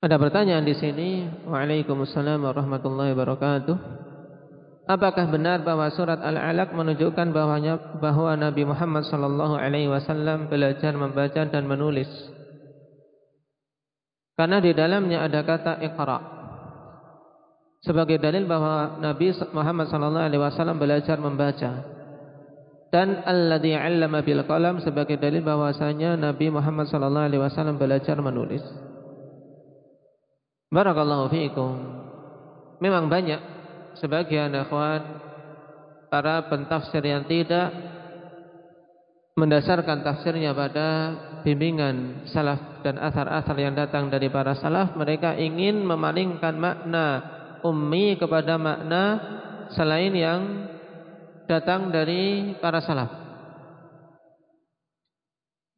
Ada pertanyaan di sini. Waalaikumsalam warahmatullahi wabarakatuh. Apakah benar bahwa surat Al-Alaq menunjukkan bahwanya bahwa Nabi Muhammad sallallahu alaihi wasallam belajar membaca dan menulis? Karena di dalamnya ada kata Iqra. Sebagai dalil bahwa Nabi Muhammad sallallahu alaihi wasallam belajar membaca. Dan alladzi 'allama bil qalam sebagai dalil bahwasanya Nabi Muhammad sallallahu alaihi wasallam belajar menulis. Barakallahu fiikum. Memang banyak sebagian akhwat para pentafsir yang tidak mendasarkan tafsirnya pada bimbingan salaf dan asar-asar yang datang dari para salaf mereka ingin memalingkan makna ummi kepada makna selain yang datang dari para salaf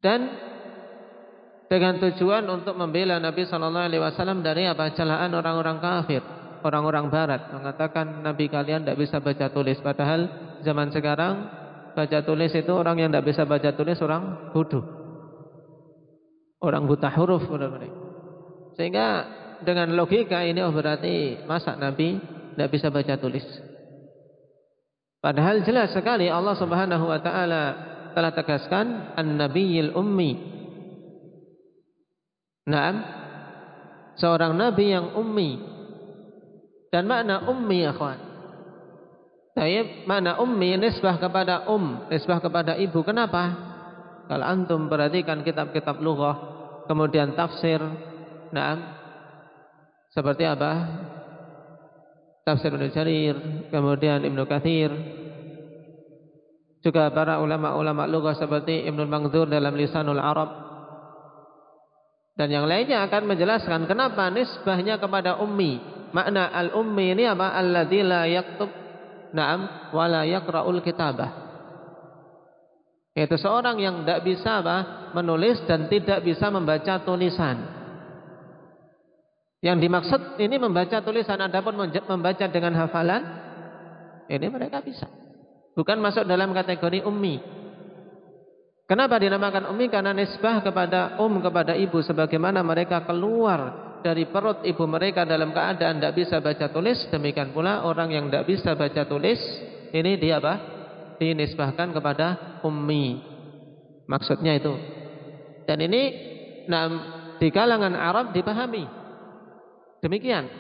dan dengan tujuan untuk membela Nabi Shallallahu Alaihi Wasallam dari apa? Celaan orang-orang kafir, orang-orang Barat. Mengatakan Nabi kalian tidak bisa baca tulis, padahal zaman sekarang baca tulis itu orang yang tidak bisa baca tulis orang bodoh, orang buta huruf mereka. Sehingga dengan logika ini oh berarti masa Nabi tidak bisa baca tulis. Padahal jelas sekali Allah Subhanahu wa taala telah tegaskan an-nabiyil ummi Naam. Seorang nabi yang ummi. Dan makna ummi ya kawan. Saya makna ummi nisbah kepada um, nisbah kepada ibu. Kenapa? Kalau antum perhatikan kitab-kitab lughah, kemudian tafsir, naam. Seperti apa? Tafsir Ibnu Jarir, kemudian Ibnu Katsir, juga para ulama-ulama lughah seperti Ibnu Mangdur dalam Lisanul Arab dan yang lainnya akan menjelaskan kenapa nisbahnya kepada ummi. Makna al-ummi ini apa? Alladzi la yaktub na'am wa la yaqra'ul kitabah. Yaitu seorang yang tidak bisa apa? menulis dan tidak bisa membaca tulisan. Yang dimaksud ini membaca tulisan adapun membaca dengan hafalan ini mereka bisa. Bukan masuk dalam kategori ummi. Kenapa dinamakan ummi? Karena nisbah kepada um kepada ibu sebagaimana mereka keluar dari perut ibu mereka dalam keadaan tidak bisa baca tulis, demikian pula orang yang tidak bisa baca tulis ini dia apa? Dinisbahkan kepada ummi. Maksudnya itu. Dan ini nah, di kalangan Arab dipahami. Demikian.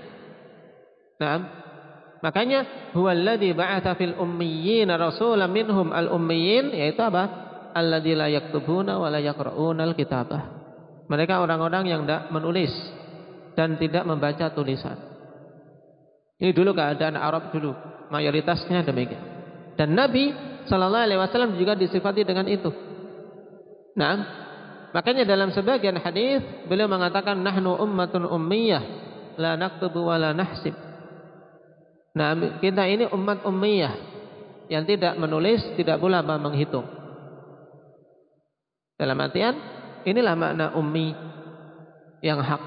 Nah, makanya huwallazi ba'atha fil ummiyyin rasulan minhum al ummiyin yaitu apa? Alladzi la yaktubuna wa la yaqra'una al-kitabah. Mereka orang-orang yang tidak menulis dan tidak membaca tulisan. Ini dulu keadaan Arab dulu, mayoritasnya demikian. Dan Nabi sallallahu alaihi wasallam juga disifati dengan itu. Nah, makanya dalam sebagian hadis beliau mengatakan nahnu ummatun ummiyah la naktubu wa la nahsib. Nah, kita ini umat ummiyah yang tidak menulis, tidak pula menghitung. Dalam artian inilah makna ummi yang hak.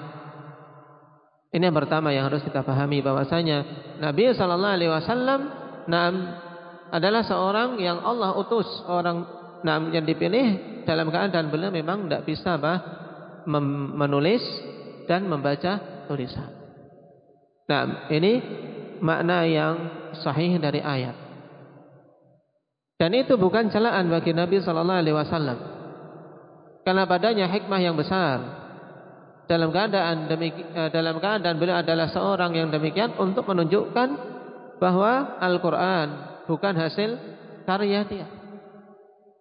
Ini yang pertama yang harus kita pahami bahwasanya Nabi sallallahu alaihi wasallam adalah seorang yang Allah utus, orang nam yang dipilih dalam keadaan beliau memang tidak bisa bah, menulis dan membaca tulisan. Nah, ini makna yang sahih dari ayat. Dan itu bukan celaan bagi Nabi sallallahu alaihi wasallam. Karena padanya hikmah yang besar. Dalam keadaan demikian, eh, dalam keadaan beliau adalah seorang yang demikian untuk menunjukkan bahwa Al-Quran bukan hasil karya dia.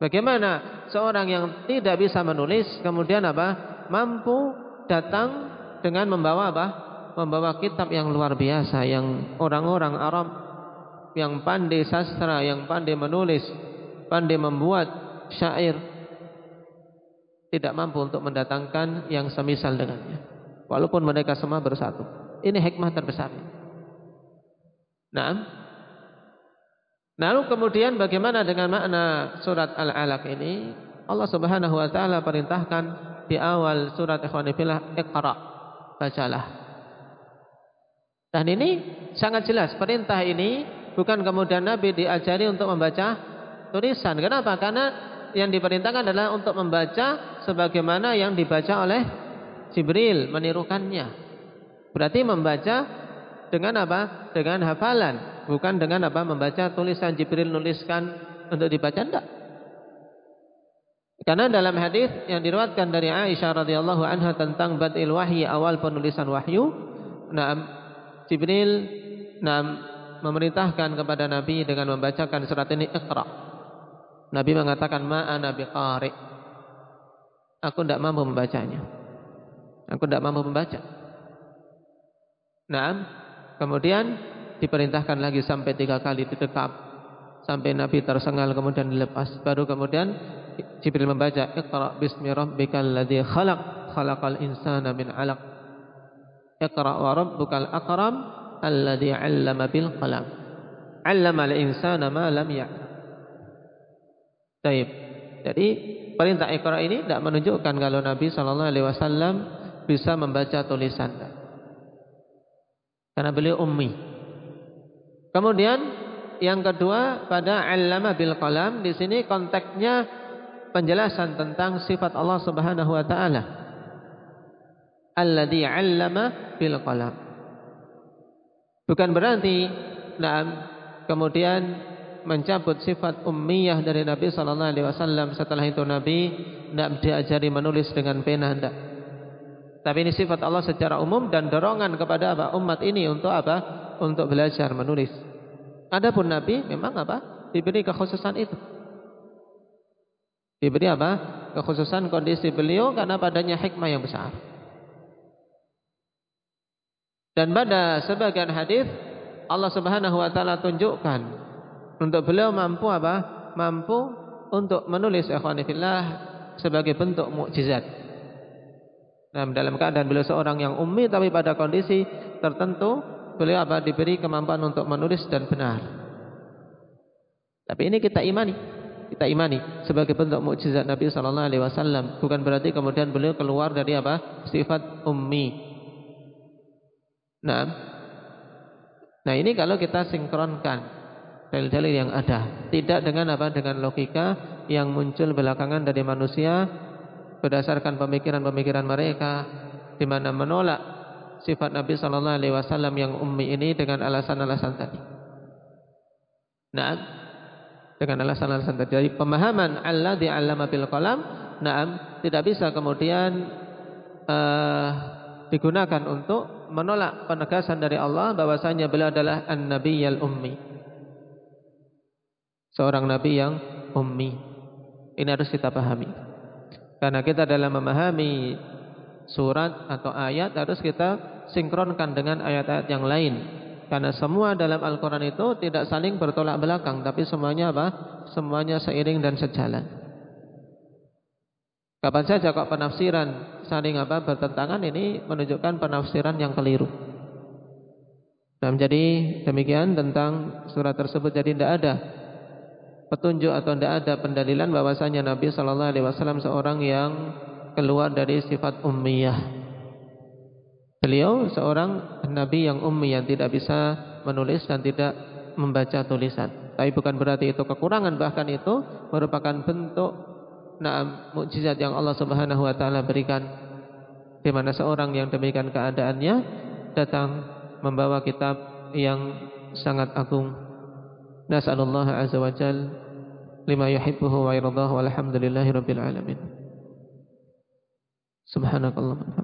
Bagaimana seorang yang tidak bisa menulis kemudian apa mampu datang dengan membawa apa? Membawa kitab yang luar biasa yang orang-orang Arab yang pandai sastra, yang pandai menulis, pandai membuat syair, tidak mampu untuk mendatangkan yang semisal dengannya. Walaupun mereka semua bersatu. Ini hikmah terbesar. Nah, lalu kemudian bagaimana dengan makna surat Al-Alaq ini? Allah Subhanahu wa taala perintahkan di awal surat Ikhwanifillah Iqra, bacalah. Dan ini sangat jelas perintah ini bukan kemudian Nabi diajari untuk membaca tulisan. Kenapa? Karena yang diperintahkan adalah untuk membaca sebagaimana yang dibaca oleh Jibril menirukannya. Berarti membaca dengan apa? Dengan hafalan, bukan dengan apa? Membaca tulisan Jibril nuliskan untuk dibaca enggak. Karena dalam hadis yang diriwayatkan dari Aisyah radhiyallahu anha tentang badil wahyi awal penulisan wahyu, nah Jibril nah memerintahkan kepada Nabi dengan membacakan surat ini Iqra. Nabi mengatakan ma ana biqari. Aku tidak mampu membacanya. Aku tidak mampu membaca. Nah, kemudian diperintahkan lagi sampai tiga kali didekap sampai Nabi tersengal kemudian dilepas. Baru kemudian Jibril membaca Iqra bismi rabbikal ladzi khalaq khalaqal insana min 'alaq. Iqra wa rabbukal akram alladzi 'allama bil qalam. 'Allama al insana ma lam ya'lam. Baik. Jadi perintah Iqra ini tidak menunjukkan kalau Nabi sallallahu alaihi wasallam bisa membaca tulisan. Karena beliau ummi. Kemudian yang kedua pada 'allama bil qalam di sini konteksnya penjelasan tentang sifat Allah Subhanahu wa taala. Alladzi 'allama bil qalam. Bukan berarti nah, kemudian mencabut sifat ummiyah dari Nabi sallallahu alaihi wasallam setelah itu Nabi tidak diajari menulis dengan pena tidak. Tapi ini sifat Allah secara umum dan dorongan kepada apa? umat ini untuk apa? Untuk belajar menulis. Adapun Nabi memang apa? Diberi kekhususan itu. Diberi apa? Kekhususan kondisi beliau karena padanya hikmah yang besar. Dan pada sebagian hadis Allah Subhanahu wa taala tunjukkan untuk beliau mampu apa? Mampu untuk menulis ikhwanillah sebagai bentuk mukjizat. Nah, dalam keadaan beliau seorang yang ummi tapi pada kondisi tertentu beliau apa? Diberi kemampuan untuk menulis dan benar. Tapi ini kita imani. Kita imani sebagai bentuk mukjizat Nabi sallallahu alaihi wasallam. Bukan berarti kemudian beliau keluar dari apa? Sifat ummi. Nah. Nah ini kalau kita sinkronkan dalil-dalil yang ada tidak dengan apa dengan logika yang muncul belakangan dari manusia berdasarkan pemikiran-pemikiran mereka di mana menolak sifat Nabi sallallahu alaihi wasallam yang ummi ini dengan alasan-alasan tadi nah dengan alasan-alasan tadi. Jadi pemahaman Allah di alam bil qalam, naam tidak bisa kemudian uh, digunakan untuk menolak penegasan dari Allah bahwasanya beliau adalah an-nabi al ummi. Seorang nabi yang ummi. Ini harus kita pahami. Karena kita dalam memahami surat atau ayat harus kita sinkronkan dengan ayat-ayat yang lain karena semua dalam Al-Quran itu tidak saling bertolak belakang, tapi semuanya apa? Semuanya seiring dan sejalan. Kapan saja kok penafsiran saling apa bertentangan ini menunjukkan penafsiran yang keliru. Nah, jadi demikian tentang surat tersebut. Jadi tidak ada petunjuk atau tidak ada pendalilan bahwasanya Nabi Shallallahu Alaihi Wasallam seorang yang keluar dari sifat ummiyah. Beliau seorang nabi yang ummi yang tidak bisa menulis dan tidak membaca tulisan. Tapi bukan berarti itu kekurangan, bahkan itu merupakan bentuk naam mukjizat yang Allah Subhanahu wa taala berikan di mana seorang yang demikian keadaannya datang membawa kitab yang sangat agung. Nas'alullah azza wa jal lima yuhibbuhu wa yardahu walhamdulillahi rabbil alamin. Subhanakallahumma